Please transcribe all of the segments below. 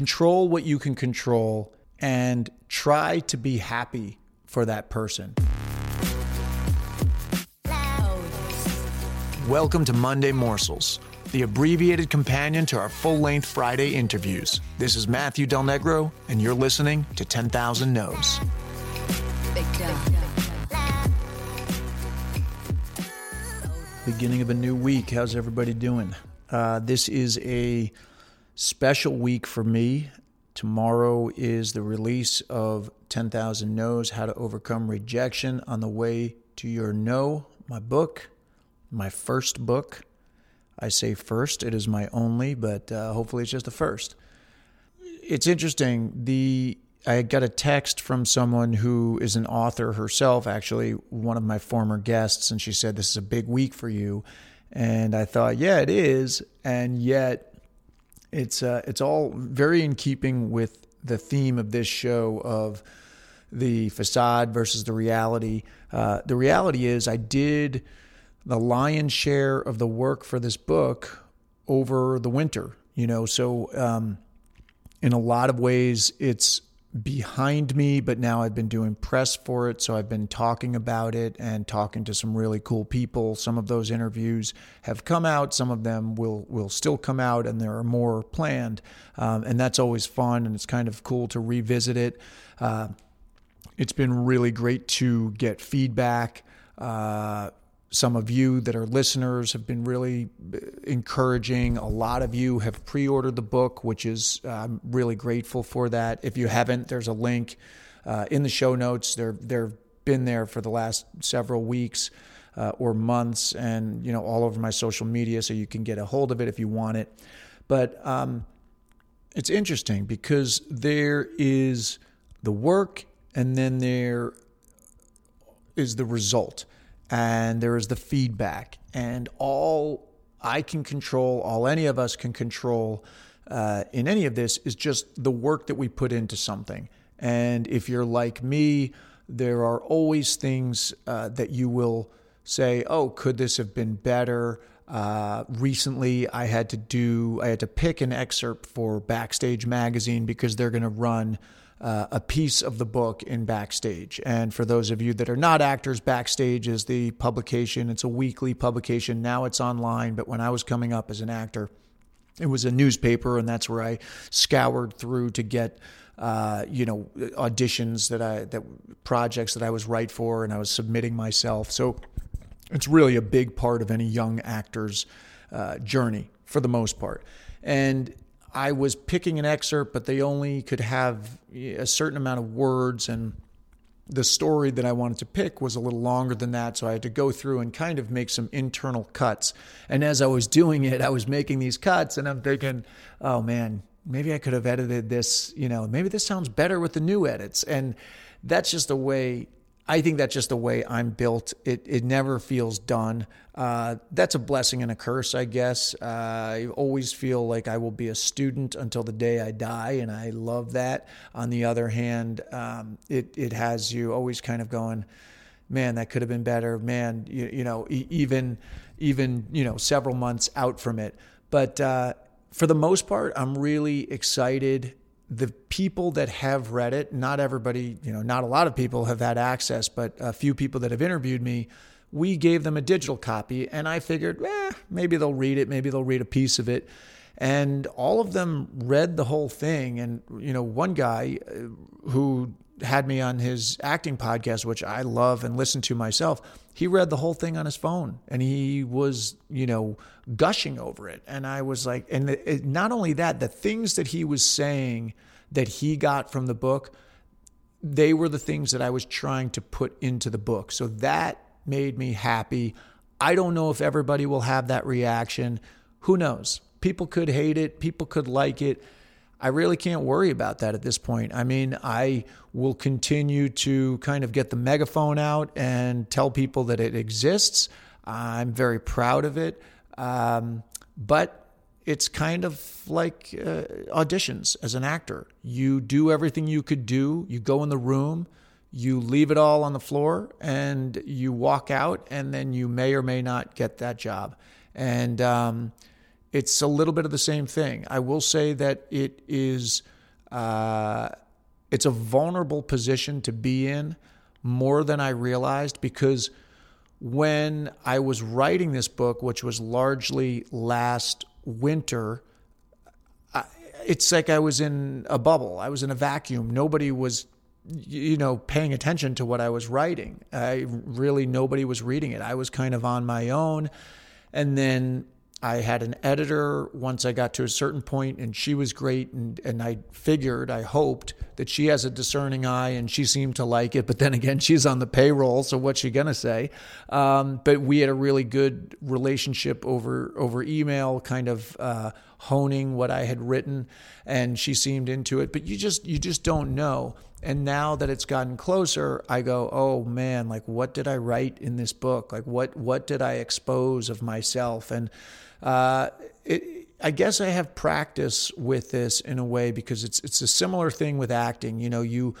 control what you can control and try to be happy for that person. Welcome to Monday Morsels, the abbreviated companion to our full length Friday interviews. This is Matthew Del Negro, and you're listening to 10,000 No's. Beginning of a new week. How's everybody doing? Uh, this is a special week for me. Tomorrow is the release of 10,000 No's How to Overcome Rejection on the Way to Your No, my book, my first book. I say first, it is my only, but uh, hopefully it's just the first. It's interesting. The I got a text from someone who is an author herself, actually, one of my former guests, and she said, This is a big week for you. And I thought, yeah, it is. And yet, it's uh, it's all very in keeping with the theme of this show of the facade versus the reality. Uh, the reality is, I did the lion's share of the work for this book over the winter. You know, so um, in a lot of ways, it's behind me, but now I've been doing press for it. So I've been talking about it and talking to some really cool people. Some of those interviews have come out, some of them will, will still come out, and there are more planned. Um, and that's always fun, and it's kind of cool to revisit it. Uh, it's been really great to get feedback. Uh, some of you that are listeners have been really uh, encouraging. A lot of you have pre ordered the book, which is, uh, I'm really grateful for that. If you haven't, there's a link uh, in the show notes. They're, they've been there for the last several weeks. Uh, or months, and you know all over my social media, so you can get a hold of it if you want it. But um, it's interesting because there is the work, and then there is the result and there is the feedback. And all I can control, all any of us can control uh, in any of this is just the work that we put into something. And if you're like me, there are always things uh, that you will say, oh, could this have been better? Uh, recently, I had to do, I had to pick an excerpt for Backstage Magazine because they're going to run uh, a piece of the book in Backstage. And for those of you that are not actors, Backstage is the publication. It's a weekly publication. Now it's online, but when I was coming up as an actor, it was a newspaper, and that's where I scoured through to get. Uh, you know, auditions that I that projects that I was right for, and I was submitting myself. So it's really a big part of any young actor's uh, journey for the most part. And I was picking an excerpt, but they only could have a certain amount of words, and the story that I wanted to pick was a little longer than that. So I had to go through and kind of make some internal cuts. And as I was doing it, I was making these cuts, and I'm thinking, oh man, maybe I could have edited this, you know, maybe this sounds better with the new edits. And that's just a way I think that's just the way I'm built. It it never feels done. Uh, that's a blessing and a curse, I guess. Uh, I always feel like I will be a student until the day I die, and I love that. On the other hand, um, it it has you always kind of going, man, that could have been better. Man, you, you know, even even you know several months out from it. But uh, for the most part, I'm really excited the people that have read it, not everybody, you know, not a lot of people have had access, but a few people that have interviewed me, we gave them a digital copy. And I figured, eh, maybe they'll read it, maybe they'll read a piece of it. And all of them read the whole thing. And, you know, one guy uh, who had me on his acting podcast, which I love and listen to myself, he read the whole thing on his phone and he was, you know, gushing over it. And I was like, and it, not only that, the things that he was saying that he got from the book, they were the things that I was trying to put into the book. So that made me happy. I don't know if everybody will have that reaction. Who knows? People could hate it, people could like it. I really can't worry about that at this point. I mean, I will continue to kind of get the megaphone out and tell people that it exists. I'm very proud of it. Um, but it's kind of like uh, auditions as an actor. You do everything you could do, you go in the room, you leave it all on the floor, and you walk out, and then you may or may not get that job. And, um, it's a little bit of the same thing. I will say that it is uh, it's a vulnerable position to be in more than I realized because when I was writing this book, which was largely last winter, I, it's like I was in a bubble. I was in a vacuum. Nobody was, you know, paying attention to what I was writing. I really nobody was reading it. I was kind of on my own, and then I had an editor once I got to a certain point, and she was great. And, and I figured, I hoped that she has a discerning eye and she seemed to like it. But then again, she's on the payroll, so what's she going to say? Um, but we had a really good relationship over, over email, kind of uh, honing what I had written, and she seemed into it. But you just, you just don't know. And now that it's gotten closer, I go, oh man, like what did I write in this book? Like what, what did I expose of myself? And, uh, it, I guess I have practice with this in a way because it's it's a similar thing with acting. You know, you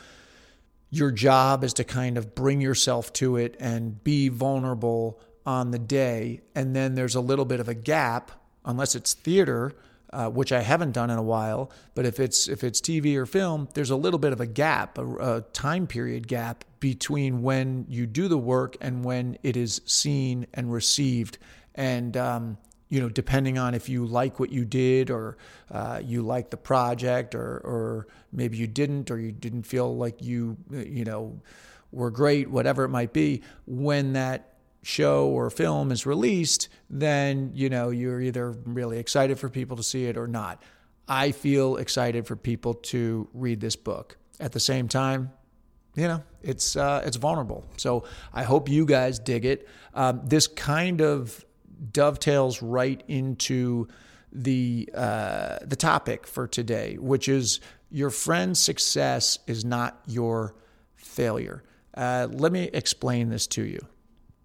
your job is to kind of bring yourself to it and be vulnerable on the day, and then there's a little bit of a gap, unless it's theater, uh, which I haven't done in a while. But if it's if it's TV or film, there's a little bit of a gap, a, a time period gap between when you do the work and when it is seen and received. And um, you know, depending on if you like what you did or uh, you like the project or, or maybe you didn't or you didn't feel like you, you know, were great, whatever it might be, when that show or film is released, then, you know, you're either really excited for people to see it or not. I feel excited for people to read this book. At the same time, you know, it's uh, it's vulnerable. So I hope you guys dig it. Um, this kind of dovetails right into the uh, the topic for today, which is your friend's success is not your failure. Uh, let me explain this to you.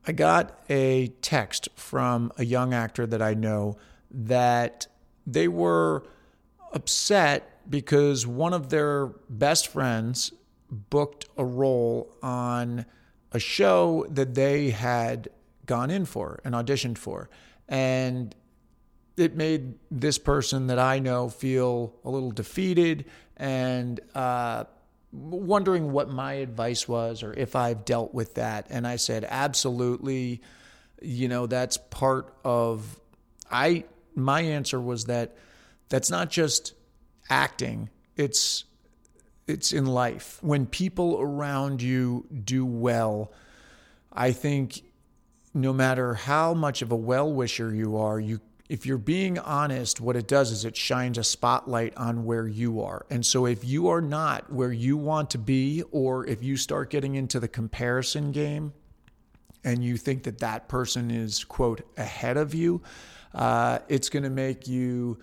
I got a text from a young actor that I know that they were upset because one of their best friends booked a role on a show that they had gone in for and auditioned for. And it made this person that I know feel a little defeated and uh, wondering what my advice was or if I've dealt with that. And I said, absolutely. You know, that's part of. I my answer was that that's not just acting. It's it's in life. When people around you do well, I think no matter how much of a well wisher you are, you if you're being honest, what it does is it shines a spotlight on where you are. And so if you are not where you want to be, or if you start getting into the comparison game and you think that that person is, quote, ahead of you, uh, it's going to make you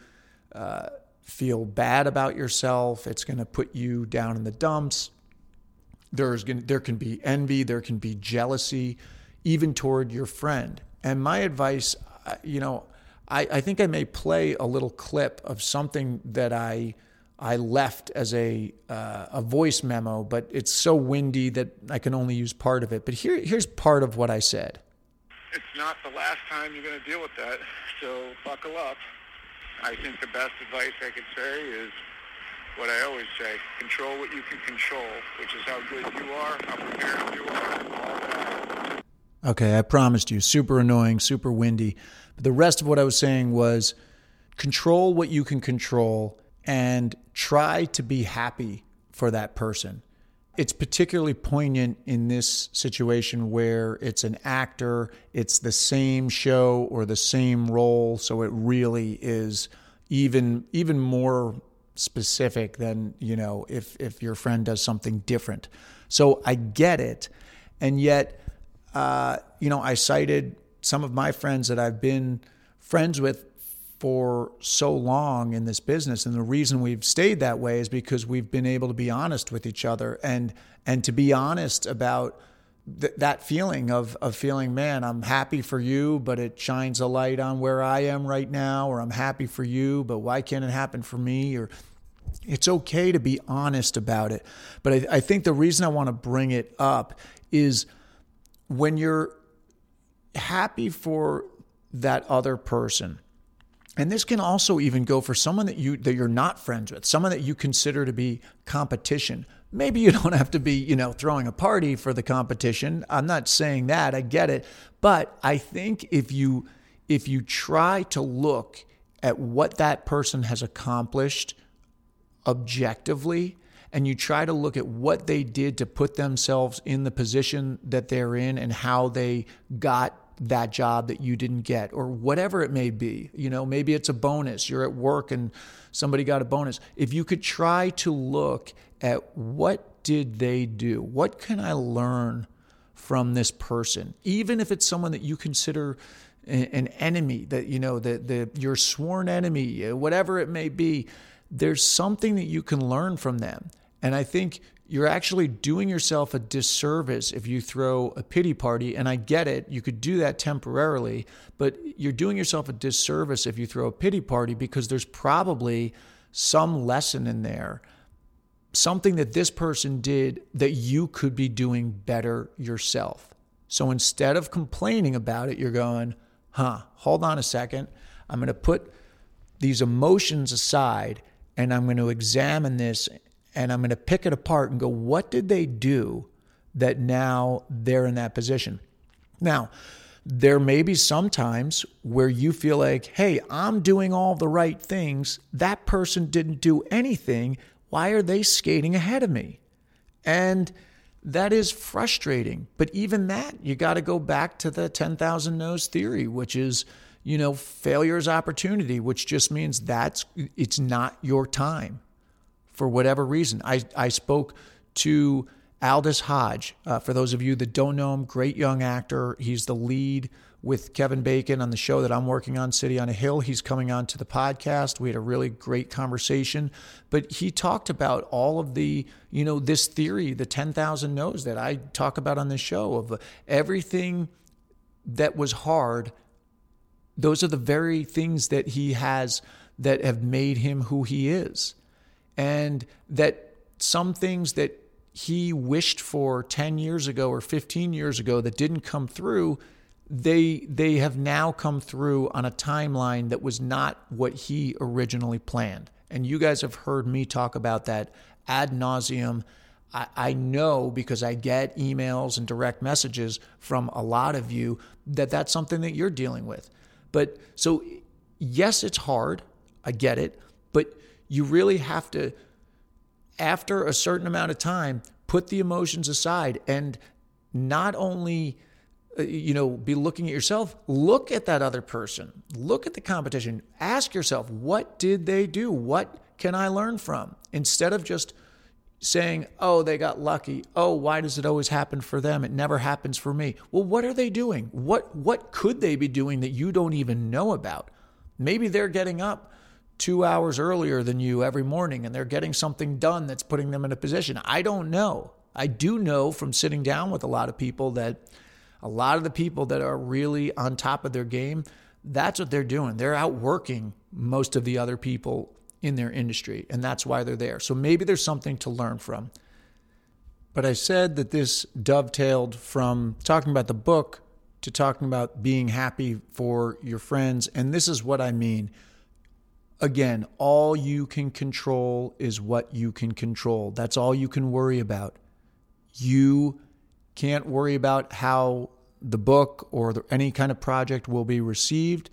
uh, feel bad about yourself. It's going to put you down in the dumps. There's going there can be envy, there can be jealousy even toward your friend. And my advice, uh, you know, I, I think I may play a little clip of something that I I left as a uh, a voice memo, but it's so windy that I can only use part of it. But here here's part of what I said. It's not the last time you're going to deal with that, so buckle up. I think the best advice I could say is what I always say: control what you can control, which is how good you are, how prepared you are, all. Okay, I promised you, super annoying, super windy. But the rest of what I was saying was control what you can control and try to be happy for that person. It's particularly poignant in this situation where it's an actor, it's the same show or the same role, so it really is even even more specific than, you know, if if your friend does something different. So I get it. And yet uh, you know, I cited some of my friends that I've been friends with for so long in this business. And the reason we've stayed that way is because we've been able to be honest with each other and and to be honest about th- that feeling of of feeling man I'm happy for you but it shines a light on where I am right now or I'm happy for you but why can't it happen for me? Or it's okay to be honest about it. But I, I think the reason I want to bring it up is when you're happy for that other person and this can also even go for someone that you that you're not friends with, someone that you consider to be competition. Maybe you don't have to be, you know, throwing a party for the competition. I'm not saying that. I get it. But I think if you if you try to look at what that person has accomplished objectively and you try to look at what they did to put themselves in the position that they're in and how they got that job that you didn't get or whatever it may be. You know, maybe it's a bonus. You're at work and somebody got a bonus. If you could try to look at what did they do? What can I learn from this person? Even if it's someone that you consider an enemy that you know the the your sworn enemy whatever it may be there's something that you can learn from them and i think you're actually doing yourself a disservice if you throw a pity party. And I get it, you could do that temporarily, but you're doing yourself a disservice if you throw a pity party because there's probably some lesson in there, something that this person did that you could be doing better yourself. So instead of complaining about it, you're going, huh, hold on a second. I'm going to put these emotions aside and I'm going to examine this and I'm going to pick it apart and go, what did they do that now they're in that position? Now, there may be some times where you feel like, hey, I'm doing all the right things. That person didn't do anything. Why are they skating ahead of me? And that is frustrating. But even that, you got to go back to the 10,000 no's theory, which is, you know, failure is opportunity, which just means that's it's not your time for whatever reason. I, I spoke to Aldis Hodge. Uh, for those of you that don't know him, great young actor. He's the lead with Kevin Bacon on the show that I'm working on, City on a Hill. He's coming on to the podcast. We had a really great conversation, but he talked about all of the, you know, this theory, the 10,000 no's that I talk about on the show of everything that was hard. Those are the very things that he has that have made him who he is and that some things that he wished for 10 years ago or 15 years ago that didn't come through they they have now come through on a timeline that was not what he originally planned and you guys have heard me talk about that ad nauseum I, I know because I get emails and direct messages from a lot of you that that's something that you're dealing with. But so, yes, it's hard. I get it. You really have to, after a certain amount of time, put the emotions aside and not only uh, you know be looking at yourself look at that other person. Look at the competition. Ask yourself what did they do? What can i learn from? Instead of just saying oh they got lucky. Oh why does it always happen for them? It never happens for me. Well what are they doing? What what could they be doing that you don't even know about? Maybe they're getting up two hours earlier than you every morning and they're getting something done that's putting them in a position. I don't know. I do know from sitting down with a lot of people that a lot of the people that are really on top of their game, that's what they're doing. They're outworking most of the other people in their industry, and that's why they're there. So maybe there's something to learn from. But I said that this dovetailed from talking about the book to talking about being happy for your friends. And this is what I mean again, all you can control is what you can control. That's all you can worry about. You can't worry about how the book or the, any kind of project will be received.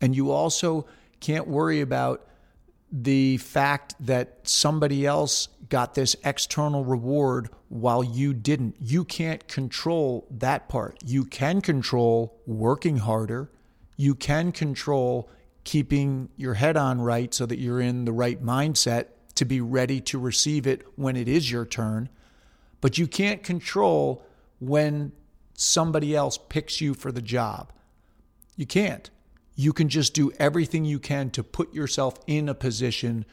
And you also can't worry about the fact that somebody else got this external reward while you didn't. You can't control that part. You can control working harder. You can control keeping your head on right so that you're in the right mindset to be ready to receive it when it is your turn. But you can't control when somebody else picks you for the job. You can't. You can just do everything you can to put yourself in a position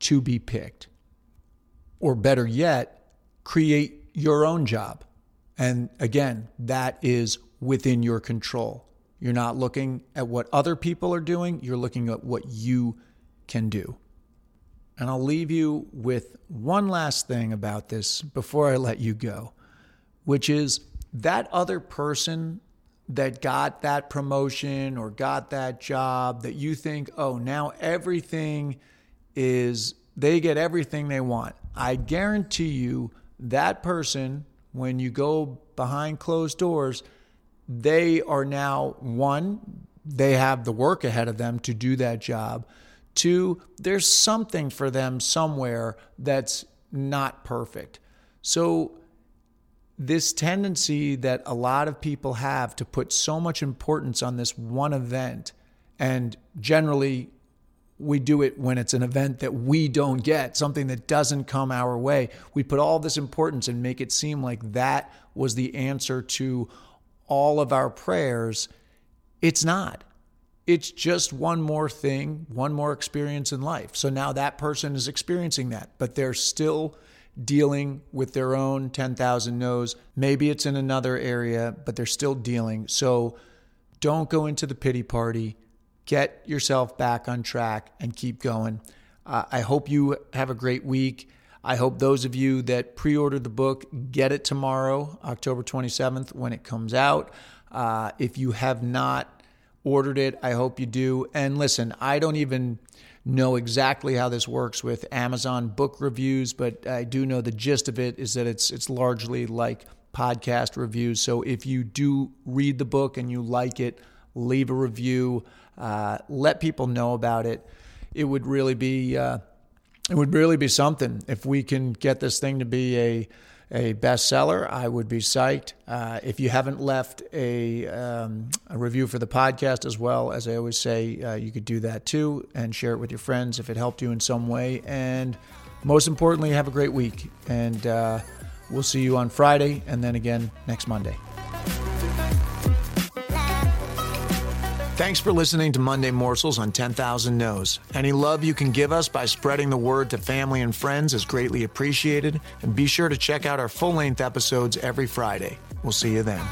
to be picked. Or better yet, create your own job. And again, that is within your control. You're not looking at what other people are doing, you're looking at what you can do. And I'll leave you with one last thing about this before I let you go, which is that other person that got that promotion or got that job that you think, oh, now everything is, they get everything they want. I guarantee you that person, when you go behind closed doors, they are now one, they have the work ahead of them to do that job. Two, there's something for them somewhere that's not perfect. So, this tendency that a lot of people have to put so much importance on this one event, and generally we do it when it's an event that we don't get, something that doesn't come our way. We put all this importance and make it seem like that was the answer to all of our prayers. It's not. It's just one more thing, one more experience in life. So now that person is experiencing that, but they're still dealing with their own 10,000 no's. Maybe it's in another area, but they're still dealing. So don't go into the pity party. Get yourself back on track and keep going. Uh, I hope you have a great week. I hope those of you that pre ordered the book get it tomorrow, October 27th, when it comes out. Uh, if you have not ordered it. I hope you do. And listen, I don't even know exactly how this works with Amazon book reviews, but I do know the gist of it is that it's it's largely like podcast reviews. So if you do read the book and you like it, leave a review, uh, let people know about it. It would really be uh, it would really be something if we can get this thing to be a a bestseller, I would be psyched. Uh, if you haven't left a, um, a, review for the podcast as well, as I always say, uh, you could do that too and share it with your friends if it helped you in some way. And most importantly, have a great week. And uh, we'll see you on Friday and then again next Monday. Thanks for listening to Monday Morsels on 10,000 No's. Any love you can give us by spreading the word to family and friends is greatly appreciated. And be sure to check out our full length episodes every Friday. We'll see you then.